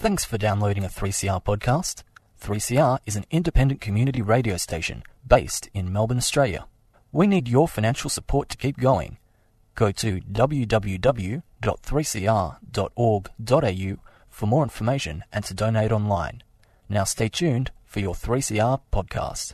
Thanks for downloading a 3CR podcast. 3CR is an independent community radio station based in Melbourne, Australia. We need your financial support to keep going. Go to www.3cr.org.au for more information and to donate online. Now stay tuned for your 3CR podcast.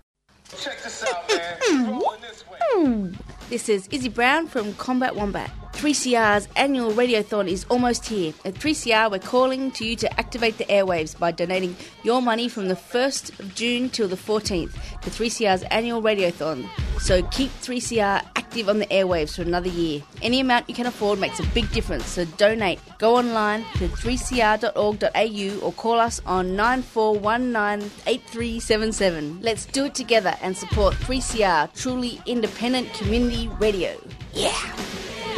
Check this out, man. It's rolling this way. This is Izzy Brown from Combat Wombat. 3CR's annual radiothon is almost here. At 3CR, we're calling to you to activate the airwaves by donating your money from the 1st of June till the 14th to 3CR's annual radiothon. So keep 3CR active on the airwaves for another year. Any amount you can afford makes a big difference, so donate. Go online to 3cr.org.au or call us on 94198377. Let's do it together and support 3CR, truly independent community radio. Yeah!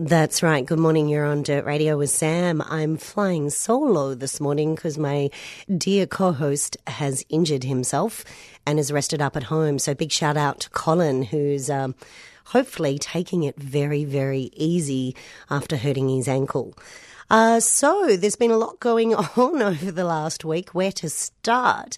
That's right. Good morning. You're on Dirt Radio with Sam. I'm flying solo this morning because my dear co-host has injured himself and is rested up at home. So big shout out to Colin, who's um, hopefully taking it very, very easy after hurting his ankle. Uh, so there's been a lot going on over the last week. Where to start?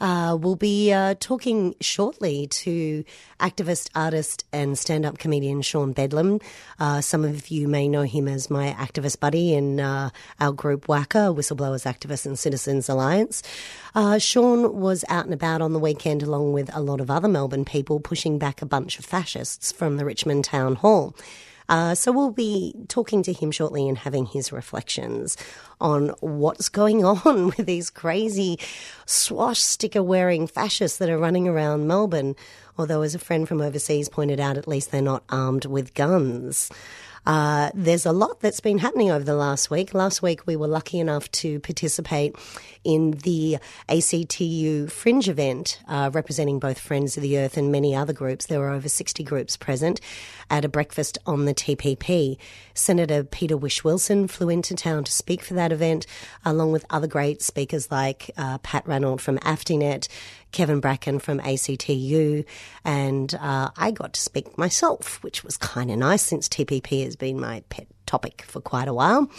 Uh, we'll be uh, talking shortly to activist, artist, and stand up comedian Sean Bedlam. Uh, some of you may know him as my activist buddy in uh, our group WACA, Whistleblowers Activists and Citizens Alliance. Uh, Sean was out and about on the weekend along with a lot of other Melbourne people pushing back a bunch of fascists from the Richmond Town Hall. Uh, so we'll be talking to him shortly and having his reflections on what's going on with these crazy swastika wearing fascists that are running around Melbourne. Although, as a friend from overseas pointed out, at least they're not armed with guns. Uh, there's a lot that's been happening over the last week. Last week, we were lucky enough to participate in the ACTU Fringe event, uh, representing both Friends of the Earth and many other groups. There were over 60 groups present at a breakfast on the TPP. Senator Peter Whish-Wilson flew into town to speak for that event, along with other great speakers like uh, Pat Ranald from AFTINET, Kevin Bracken from ACTU, and uh, I got to speak myself, which was kind of nice since TPP has been my pet topic for quite a while.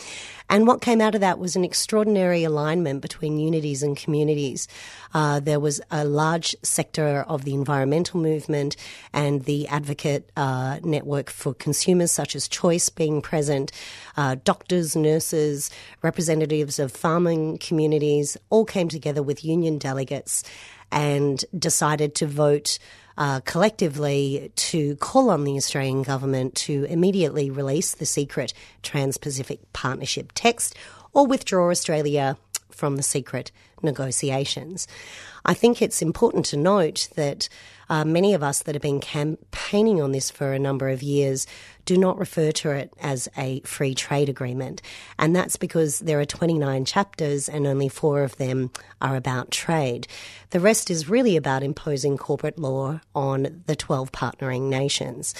And what came out of that was an extraordinary alignment between unities and communities. Uh, there was a large sector of the environmental movement and the advocate uh, network for consumers, such as Choice, being present, uh, doctors, nurses, representatives of farming communities, all came together with union delegates and decided to vote uh, collectively to call on the Australian government to immediately release the secret Trans Pacific Partnership text or withdraw Australia from the secret negotiations. I think it's important to note that uh, many of us that have been campaigning on this for a number of years do not refer to it as a free trade agreement. And that's because there are 29 chapters and only four of them are about trade. The rest is really about imposing corporate law on the 12 partnering nations.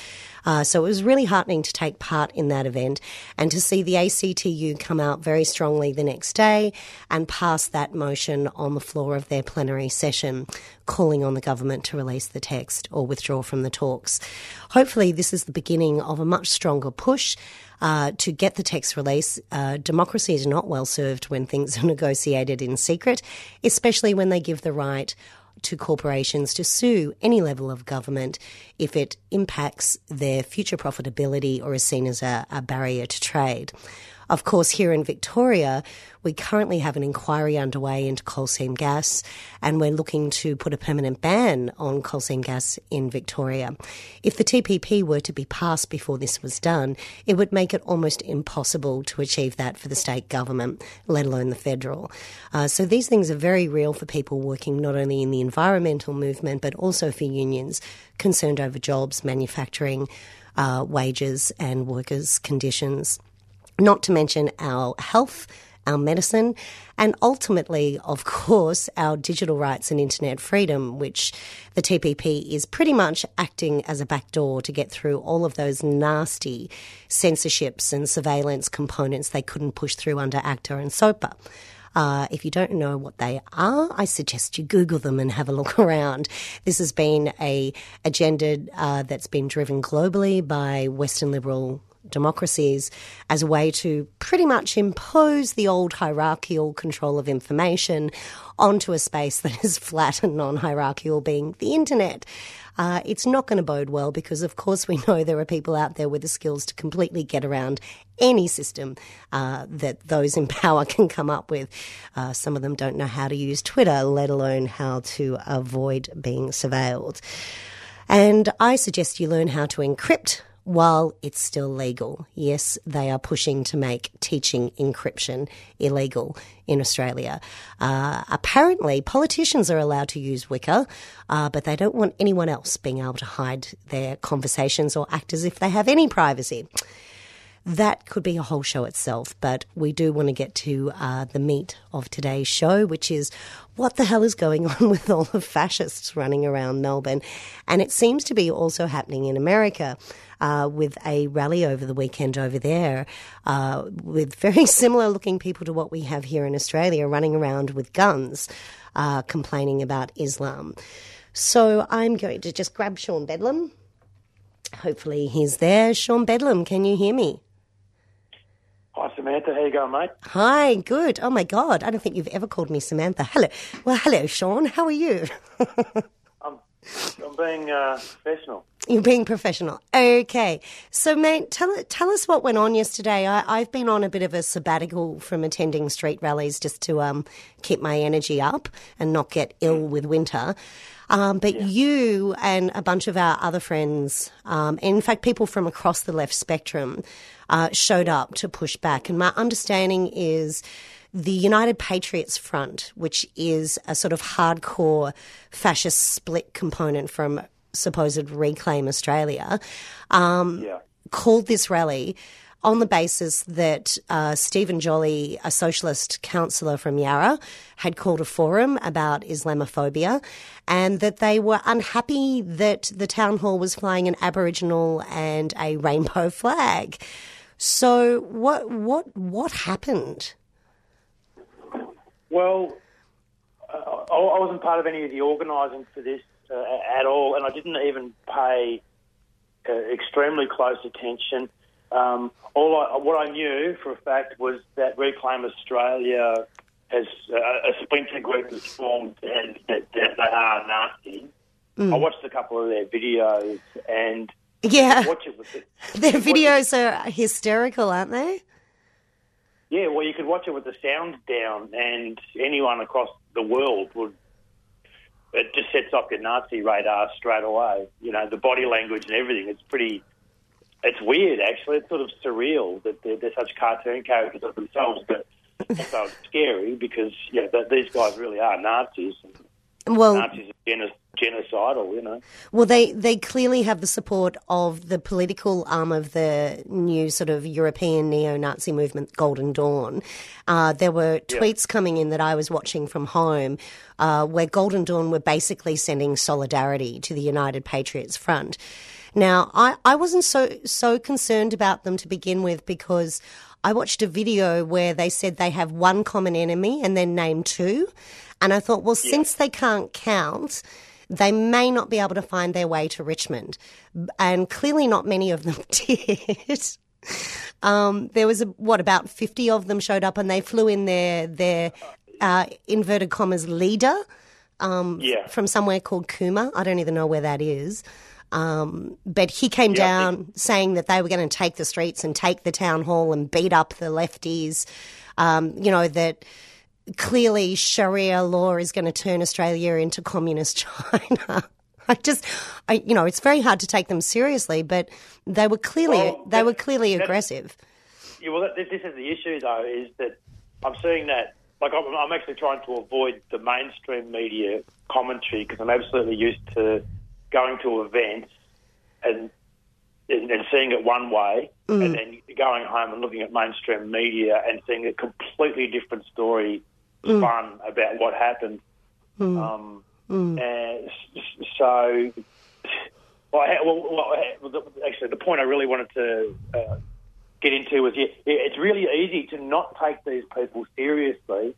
Uh, so it was really heartening to take part in that event and to see the ACTU come out very strongly the next day and pass that motion on the floor of their plenary session, calling on the government to release the text or withdraw from the talks. Hopefully, this is the beginning of a much stronger push. Uh, to get the text release, uh, democracy is not well served when things are negotiated in secret, especially when they give the right to corporations to sue any level of government if it impacts their future profitability or is seen as a, a barrier to trade. Of course, here in Victoria, we currently have an inquiry underway into coal seam gas, and we're looking to put a permanent ban on coal seam gas in Victoria. If the TPP were to be passed before this was done, it would make it almost impossible to achieve that for the state government, let alone the federal. Uh, so these things are very real for people working not only in the environmental movement, but also for unions concerned over jobs, manufacturing, uh, wages, and workers' conditions not to mention our health, our medicine, and ultimately, of course, our digital rights and internet freedom, which the TPP is pretty much acting as a backdoor to get through all of those nasty censorships and surveillance components they couldn't push through under ACTA and SOPA. Uh, if you don't know what they are, I suggest you Google them and have a look around. This has been a agenda uh, that's been driven globally by Western liberal democracies as a way to pretty much impose the old hierarchical control of information onto a space that is flat and non hierarchical, being the internet. Uh, it's not going to bode well because, of course, we know there are people out there with the skills to completely get around any system uh, that those in power can come up with. Uh, some of them don't know how to use Twitter, let alone how to avoid being surveilled. And I suggest you learn how to encrypt while it's still legal. Yes, they are pushing to make teaching encryption illegal in Australia. Uh, apparently, politicians are allowed to use Wickr, uh, but they don't want anyone else being able to hide their conversations or act as if they have any privacy. That could be a whole show itself, but we do want to get to uh, the meat of today's show, which is what the hell is going on with all the fascists running around Melbourne? And it seems to be also happening in America. Uh, with a rally over the weekend over there, uh, with very similar looking people to what we have here in Australia running around with guns, uh, complaining about Islam. So I'm going to just grab Sean Bedlam. Hopefully he's there. Sean Bedlam, can you hear me? Samantha. How you going, mate? Hi, good. Oh my God, I don't think you've ever called me Samantha. Hello. Well, hello, Sean. How are you? I'm, I'm being uh, professional. You're being professional. Okay. So, mate, tell, tell us what went on yesterday. I, I've been on a bit of a sabbatical from attending street rallies just to um, keep my energy up and not get ill with winter. Um, but you and a bunch of our other friends, um, and in fact, people from across the left spectrum, uh, showed up to push back. And my understanding is the United Patriots Front, which is a sort of hardcore fascist split component from supposed Reclaim Australia, um, Yeah. called this rally on the basis that uh, Stephen Jolly, a socialist councillor from Yarra, had called a forum about Islamophobia and that they were unhappy that the town hall was flying an Aboriginal and a rainbow flag. So what what what happened? Well, uh, I I wasn't part of any of the organising for this uh, at all, and I didn't even pay uh, extremely close attention. Um, all I, what I knew for a fact was that Reclaim Australia has uh, a splinter group that's formed and that, that they are nasty. I watched a couple of their videos and Yeah, watch it with the, their videos are hysterical, aren't they? Yeah, well, you could watch it with the sound down, and anyone across the world would. It just sets off your Nazi radar straight away. You know, the body language and everything. It's pretty. It's weird, actually. It's sort of surreal that they're, they're such cartoon characters of themselves, but it's also scary because yeah, these guys really are Nazis. Well, Nazis are geno- genocidal, you know. Well, they, they clearly have the support of the political arm of the new sort of European neo Nazi movement, Golden Dawn. Uh, there were tweets coming in that I was watching from home uh, where Golden Dawn were basically sending solidarity to the United Patriots Front. Now, I, I wasn't so, so concerned about them to begin with because I watched a video where they said they have one common enemy and then named two. And I thought, well, since they can't count, they may not be able to find their way to Richmond. And clearly, not many of them did. Um, there was a, what about fifty of them showed up, and they flew in their their uh, inverted commas leader um, Yeah. from somewhere called Kuma. I don't even know where that is. Um, but he came Yeah, down saying that they were going to take the streets and take the town hall and beat up the lefties. Um, you know that clearly Sharia law is going to turn Australia into communist China. I just, I, you know, it's very hard to take them seriously, but they were clearly Well, they were clearly aggressive. Yeah, well, this this is the issue, though, is that I'm seeing that. Like, I'm, I'm actually trying to avoid the mainstream media commentary because I'm absolutely used to going to events and, and and seeing it one way mm. and then going home and looking at mainstream media and seeing a completely different story spun about what happened. Um, and s- s- so, well, I- well, well, actually, the point I really wanted to uh, get into was yeah, it's really easy to not take these people seriously,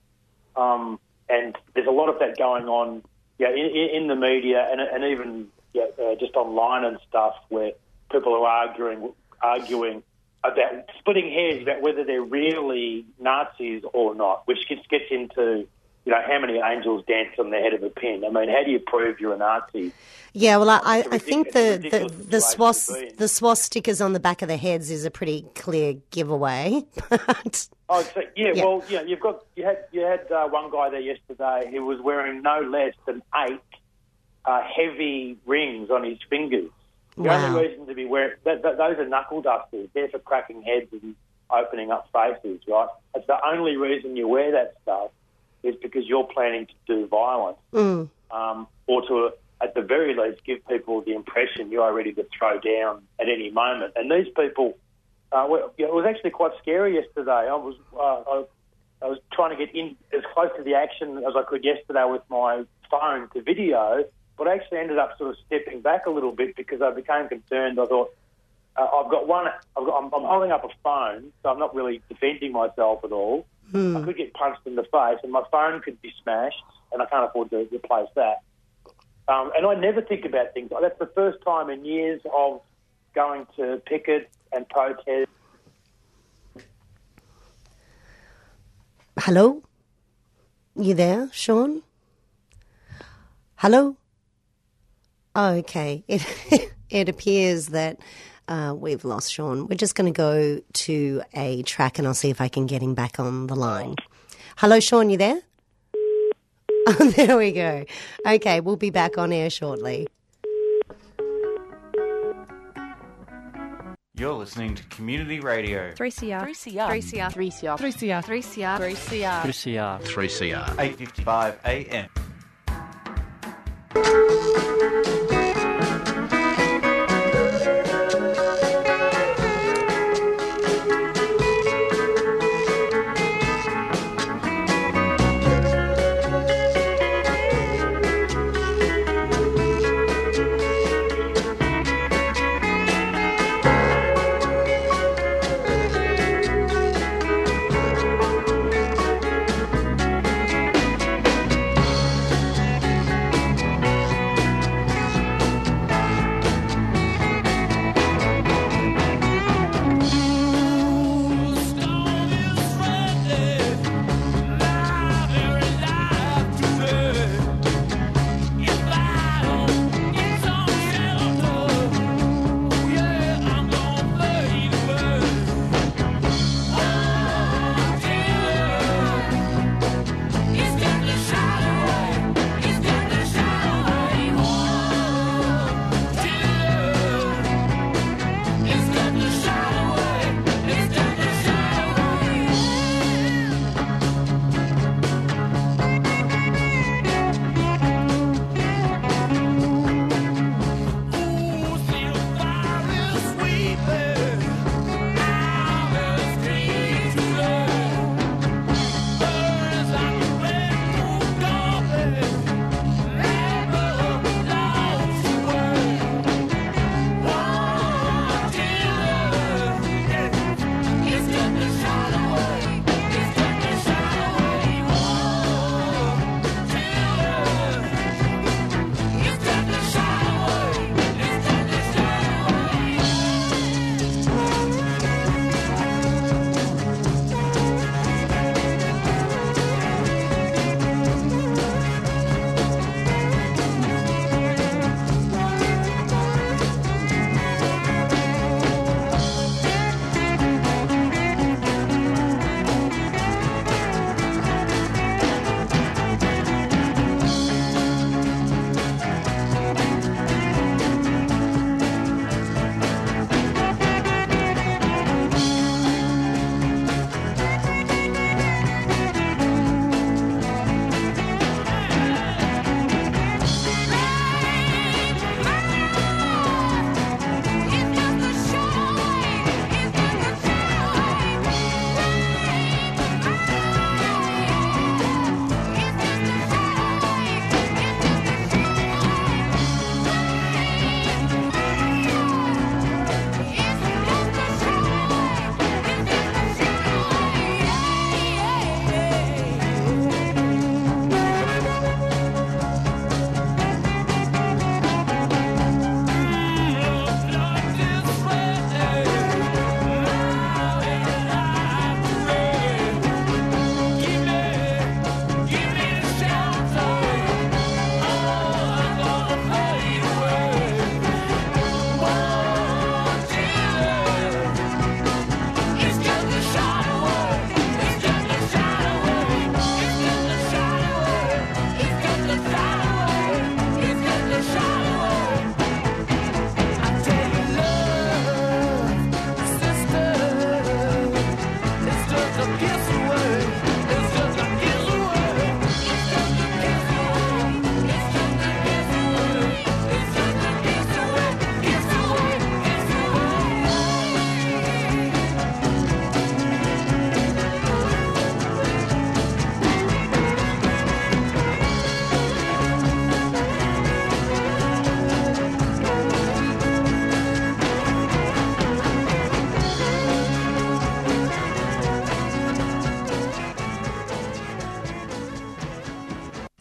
um, and there's a lot of that going on, yeah, in, in in the media and, and even yeah, uh, just online and stuff where people are arguing arguing about splitting hairs about whether they're really Nazis or not, which gets gets into you know how many angels dance on the head of a pin. I mean, how do you prove you're a Nazi? Yeah, well, I, I, It's a I think the, the, the, swast, situation to be in. the swastikas on the back of the heads is a pretty clear giveaway. But Oh, so, yeah, Yeah. Well, yeah, you've got you had you had uh, one guy there yesterday who was wearing no less than eight uh, heavy rings on his fingers. The Wow. only reason to be wearing that, that, those are knuckle dusters. They're for cracking heads and opening up faces, right? It's the only reason you wear that stuff is because you're planning to do violence, um, or to at the very least give people the impression you are ready to throw down at any moment. And these people. Uh, yeah, it was actually quite scary yesterday. I was uh, I, I was trying to get in as close to the action as I could yesterday with my phone to video, but I actually ended up sort of stepping back a little bit because I became concerned. I thought uh, I've got one. I've got, I'm, I'm holding up a phone, so I'm not really defending myself at all. I could get punched in the face, and my phone could be smashed, and I can't afford to replace that. Um, and I never think about things. That's the first time in years of going to picket and protest. hello? You there, Sean? Hello? Oh, okay. It, it appears that uh, we've lost Sean. We're just going to go to a track and I'll see if I can get him back on the line. Hello, Sean, you there? Oh, there we go. Okay, we'll be back on air shortly. You're listening to Community Radio. 3CR. 3CR. 3CR. 3CR. 3CR. 3CR. 3CR. 3CR. 3CR. 8:55 a.m.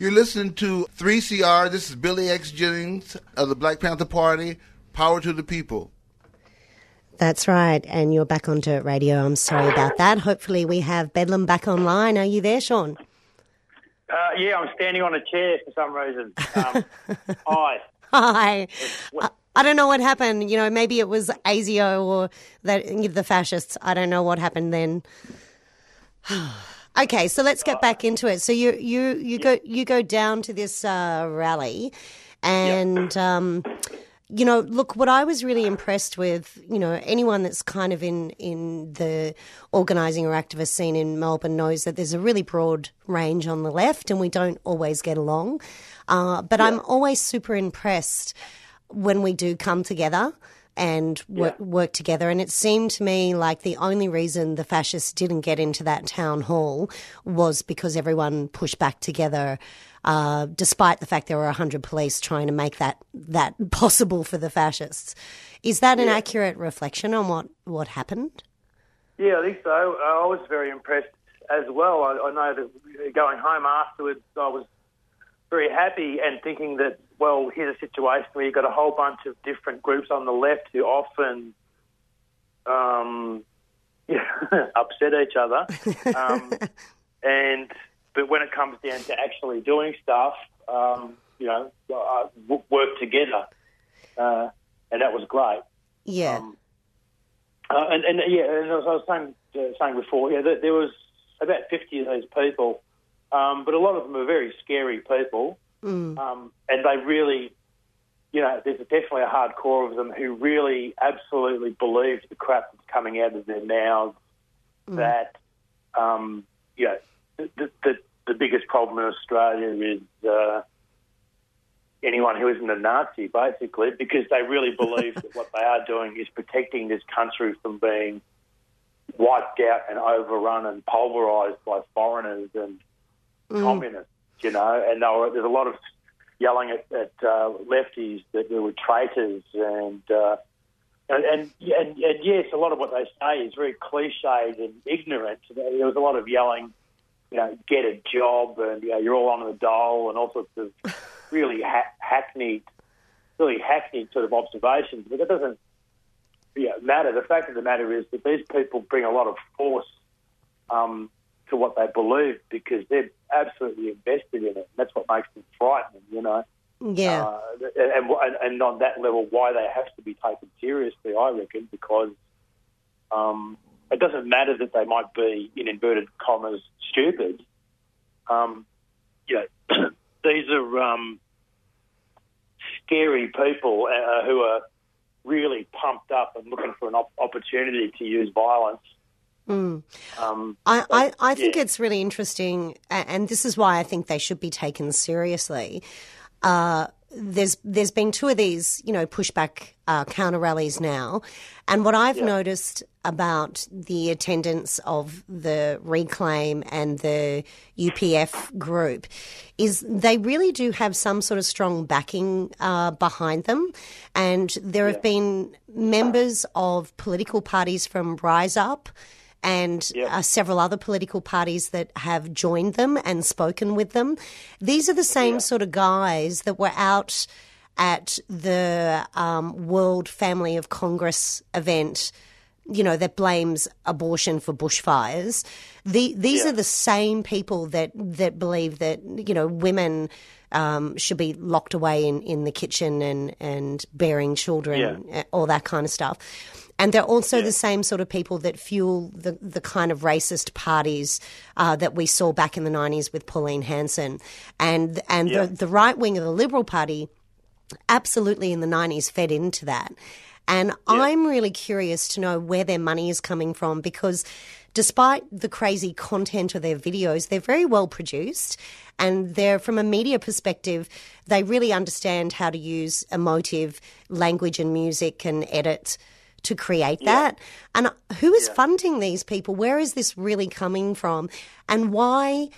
You're listening to 3CR. This is Billy X. Jennings of the Black Panther Party. Power to the people. That's right. And you're back on Dirt Radio. I'm sorry about that. Hopefully, we have Bedlam back online. Are you there, Sean? Uh, yeah, I'm standing on a chair for some reason. Um, hi. Hi. I- I don't know what happened. You know, maybe it was ASIO or that, the fascists. I don't know what happened then. okay, so let's get back into it. So you you you go you go down to this uh, rally, and um, you know, look, what I was really impressed with, you know, anyone that's kind of in in the organising or activist scene in Melbourne knows that there's a really broad range on the left, and we don't always get along. Uh, but I'm always super impressed when we do come together and work, work together. And it seemed to me like the only reason the fascists didn't get into that town hall was because everyone pushed back together. Uh, despite the fact there were 100 police trying to make that, that possible for the fascists. Is that an accurate reflection on what, what happened? Yeah, I think so. I was very impressed as well. I, I know that going home afterwards, I was very happy and thinking that, well, here's a situation where you've got a whole bunch of different groups on the left who often um, yeah, upset each other. Um, and but when it comes down to actually doing stuff, um, you know, uh, work together, uh, and that was great. Yeah. Um, uh, and, and yeah, and as I was saying, uh, saying before, yeah, there, there was about 50 of these people, um, but a lot of them are very scary people, um, and they really, you know, there's definitely a hardcore of them who really absolutely believe the crap that's coming out of their mouths. That, um, you know, the, the the biggest problem in Australia is. Uh, anyone who isn't a Nazi, basically, because they really believe that what they are doing is protecting this country from being wiped out and overrun and pulverised by foreigners and communists, you know. And were, there's a lot of yelling at, at uh, lefties that they were traitors and. Uh, and, and, and, and yes, a lot of what they say is very cliched and ignorant. There was a lot of yelling, you know, get a job and you know, you're all on the dole and all sorts of really ha- hackneyed, really hackneyed sort of observations. But that doesn't you know, matter. The fact of the matter is that these people bring a lot of force um, to what they believe because they're absolutely invested in it. And that's what makes them frightening, you know. Yeah. Uh, and, and and on that level, why they have to be taken seriously, I reckon, because um, it doesn't matter that they might be, in inverted commas, stupid. Um, you know, these are um, scary people uh, who are really pumped up and looking for an op- opportunity to use violence. Um, I, I, I think yeah. it's really interesting, and this is why I think they should be taken seriously. Uh, there's there's been two of these, you know, pushback uh, counter rallies now, and what I've noticed about the attendance of the Reclaim and the UPF group is they really do have some sort of strong backing uh, behind them, and there have been members of political parties from Rise Up and uh, several other political parties that have joined them and spoken with them. These are the same sort of guys that were out at the um, World Family of Congress event. You know that blames abortion for bushfires. The, these are the same people that that believe that you know women um, should be locked away in, in the kitchen and and bearing children, uh, all that kind of stuff. And they're also the same sort of people that fuel the, the kind of racist parties uh, that we saw back in the 90s with Pauline Hanson. And, and the, the right wing of the Liberal Party absolutely in the 90s fed into that. And I'm really curious to know where their money is coming from because despite the crazy content of their videos, they're very well produced and they're from a media perspective, they really understand how to use emotive language and music and edit to create that. And who is funding these people? Where is this really coming from? And why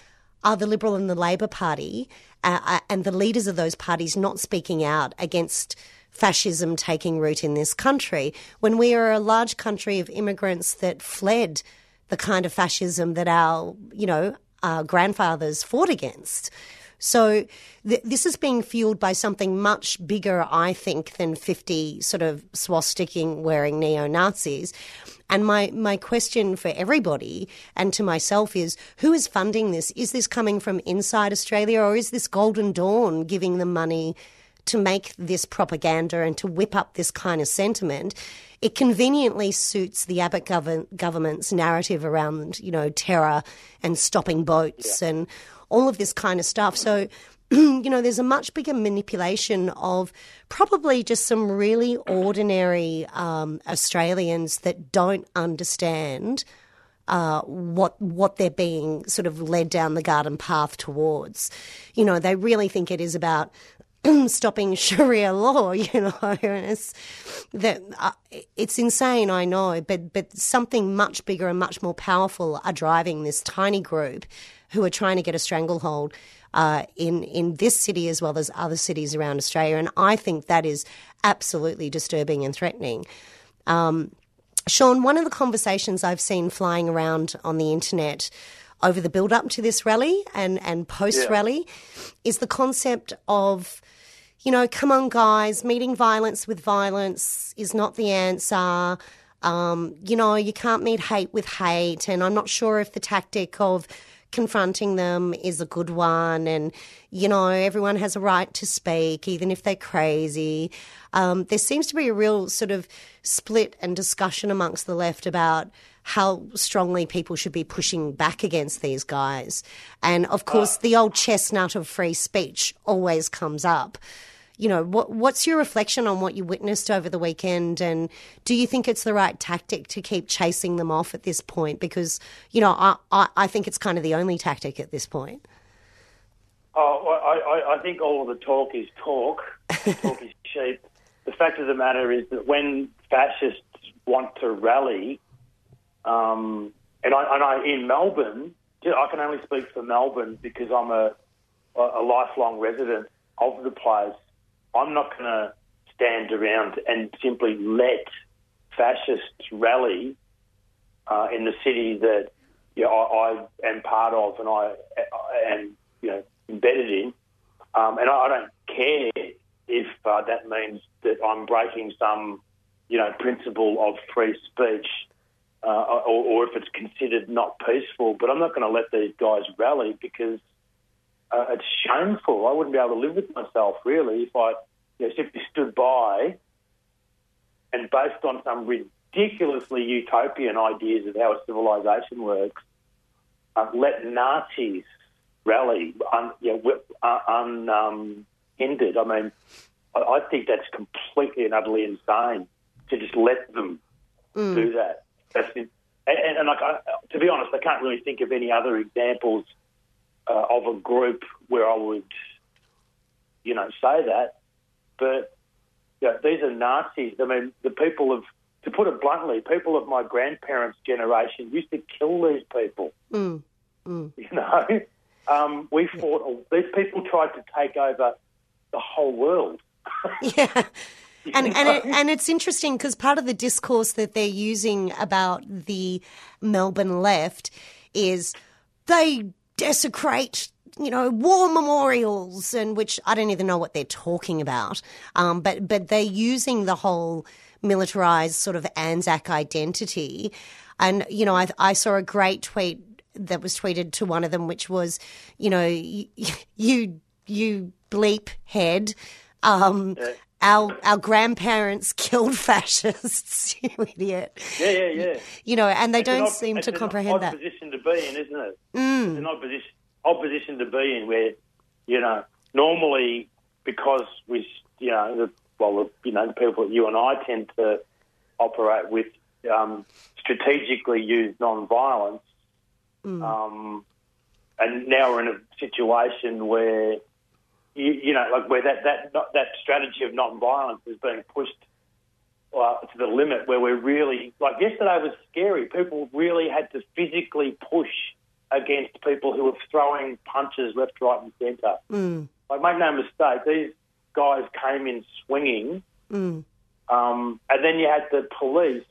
are the Liberal and the Labor Party uh, uh, and the leaders of those parties not speaking out against fascism taking root in this country when we are a large country of immigrants that fled the kind of fascism that our, you know, our grandfathers fought against? So th- this is being fueled by something much bigger, I think, than 50 sort of swasticking wearing neo Nazis. And my, my question for everybody and to myself is who is funding this? Is this coming from inside Australia or is this Golden Dawn giving them money to make this propaganda and to whip up this kind of sentiment? It conveniently suits the Abbott gov- government's narrative around, you know, terror and stopping boats and all of this kind of stuff. So, you know, there's a much bigger manipulation of probably just some really ordinary um, Australians that don't understand uh, what what they're being sort of led down the garden path towards. You know, they really think it is about stopping Sharia law. You know, and it's that uh, it's insane. I know, but but something much bigger and much more powerful are driving this tiny group who are trying to get a stranglehold. Uh, in in this city as well as other cities around Australia, and I think that is absolutely disturbing and threatening. Um, Sean, one of the conversations I've seen flying around on the internet over the build up to this rally and, and post rally is the concept of, you know, come on, guys, meeting violence with violence is not the answer. Um, you know, you can't meet hate with hate. And I'm not sure if the tactic of confronting them is a good one. And, you know, everyone has a right to speak, even if they're crazy. Um, there seems to be a real sort of split and discussion amongst the left about how strongly people should be pushing back against these guys. And of course, the old chestnut of free speech always comes up. You know, what, what's your reflection on what you witnessed over the weekend? And do you think it's the right tactic to keep chasing them off at this point? Because, you know, I, I, I think it's kind of the only tactic at this point. Oh, I, I, I think all of the talk is talk. talk is cheap. The fact of the matter is that when fascists want to rally, um, and I, and I in Melbourne, I can only speak for Melbourne because I'm a, a lifelong resident of the place. I'm not going to stand around and simply let fascists rally uh, in the city that you know, I, I am part of and I, I am you know embedded in. Um, and I, I don't care if uh, that means that I'm breaking some you know principle of free speech. Uh, or, or if it's considered not peaceful, but I'm not going to let these guys rally because uh, it's shameful. I wouldn't be able to live with myself really if I you know, simply stood by and based on some ridiculously utopian ideas of how a civilization works, uh, let Nazis rally un, you know, un, um, hindered. I mean, I, I think that's completely and utterly insane to just let them do that. That's and, and, and like, I, to be honest, I can't really think of any other examples uh, of a group where I would, you know, say that. But you know, these are Nazis. I mean, the people of, to put it bluntly, people of my grandparents' generation used to kill these people. Mm. You know, um, we fought. These people tried to take over the whole world. Yeah. And and it, and it's interesting because part of the discourse that they're using about the Melbourne left is they desecrate you know war memorials and which I don't even know what they're talking about. Um, but but they're using the whole militarized sort of Anzac identity. And you know I I saw a great tweet that was tweeted to one of them, which was, you know, you you, you bleep head. Um, Our our grandparents killed fascists, you idiot. Yeah, yeah, yeah. You know, and they It's don't odd- seem to an comprehend odd that. position to be in, isn't it? It's an odd position, odd position to be in where, you know, normally because we, you know, the, well, the, you know, the people that you and I tend to operate with um, strategically use non-violence, um, and now we're in a situation where, you, you know, like where that that that strategy of non-violence is being pushed uh, to the limit where we're really like yesterday was scary. People really had to physically push against people who were throwing punches left, right, and centre. Like make no mistake, these guys came in swinging, um, and then you had the police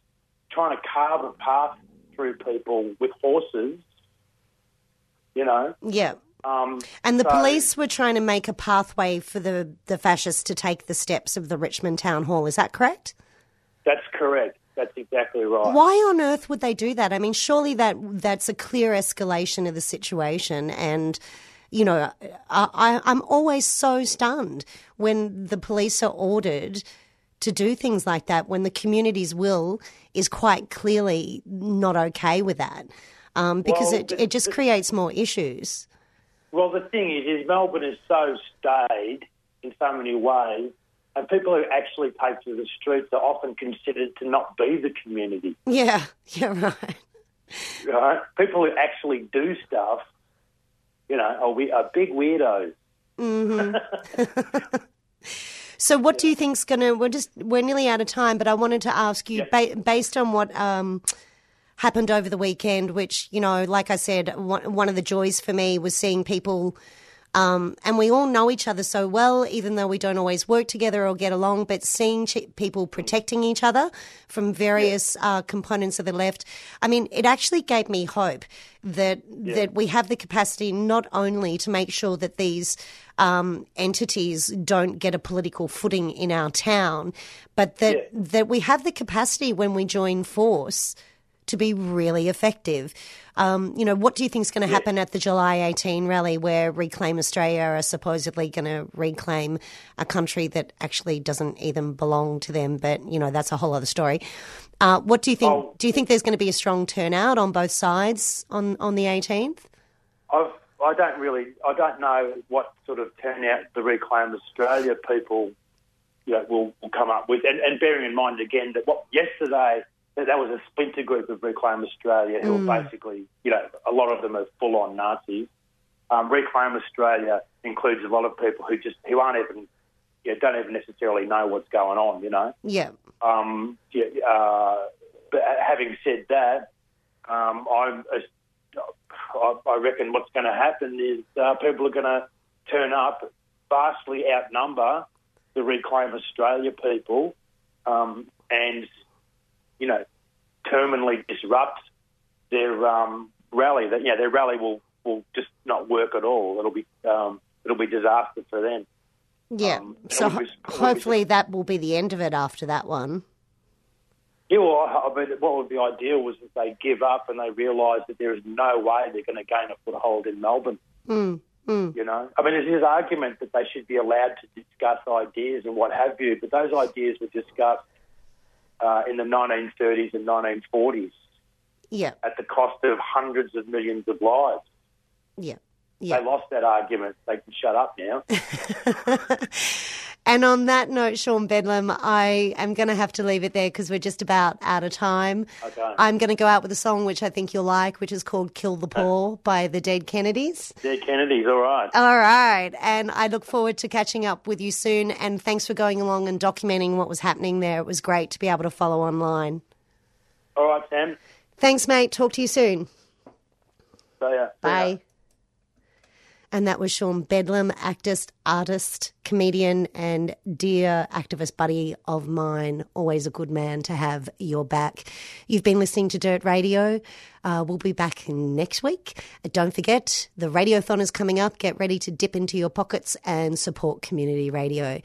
trying to carve a path through people with horses. You know, Yeah. Um, And the so- police were trying to make a pathway for the, the fascists to take the steps of the Richmond Town Hall. Is that correct? That's correct. That's exactly right. Why on earth would they do that? I mean, surely that that's a clear escalation of the situation. And, you know, I, I, I'm always so stunned when the police are ordered to do things like that when the community's will is quite clearly not okay with that. Um, because Well, it, it just creates more issues. Well, the thing is, is Melbourne is so staid in so many ways, and people who actually take to the streets are often considered to not be the community. Yeah, yeah, right. Right? People who actually do stuff, you know, are, we, are big weirdos. Mhm. So, what do you think's going to? We're just we're nearly out of time, but I wanted to ask you, ba- based on what um, happened over the weekend, which you know, like I said, one, of the joys for me was seeing people. Um, and we all know each other so well, even though we don't always work together or get along. But seeing ch- people protecting each other from various uh, components of the left, I mean, it actually gave me hope that that we have the capacity not only to make sure that these um, entities don't get a political footing in our town, but that that we have the capacity when we join force to be really effective. Um, you know, what do you think is going to happen at the July 18 rally where Reclaim Australia are supposedly going to reclaim a country that actually doesn't even belong to them? But, you know, that's a whole other story. Uh, what do you think? Oh. Do you think there's going to be a strong turnout on both sides on, on the 18th? I've, I don't really, I don't know what sort of turnout the Reclaim Australia people, you know, will, will come up with. And, and bearing in mind again that what yesterday that, was a splinter group of Reclaim Australia who are basically, you know, a lot of them are full on Nazis. Um, Reclaim Australia includes a lot of people who just who aren't even, you know, don't even necessarily know what's going on. You know. Yeah. Um, yeah, uh, but having said that, um, I'm, I, I reckon what's going to happen is uh, people are going to turn up, vastly outnumber the Reclaim Australia people, um, and you know, terminally disrupt their um, rally. That yeah, their rally will will just not work at all. It'll be um, it'll be disaster for them. Yeah. Um, so ho- be- it'll hopefully that will be the end of it after that one. Yeah, well, I mean, what would be ideal was that they give up and they realise that there is no way they're going to gain a foothold in Melbourne. Mm, mm. You know, I mean, there's this argument that they should be allowed to discuss ideas and what have you, but those ideas were discussed uh, in the 1930s and 1940s Yeah. at the cost of hundreds of millions of lives. Yeah. Yeah. They lost that argument. They can shut up now. And on that note, Sean Bedlam, I am going to have to leave it there because we're just about out of time. Okay. I'm going to go out with a song which I think you'll like, which is called Kill the Poor by the Dead Kennedys. Dead Kennedys, all right. All right. And I look forward to catching up with you soon. And thanks for going along and documenting what was happening there. It was great to be able to follow online. All right, Sam. Thanks, mate. Talk to you soon. See ya. Bye. And that was Sean Bedlam, actress, artist, comedian, and dear activist buddy of mine. Always a good man to have your back. You've been listening to Dirt Radio. Uh, we'll be back next week. Don't forget, the Radiothon is coming up. Get ready to dip into your pockets and support community radio.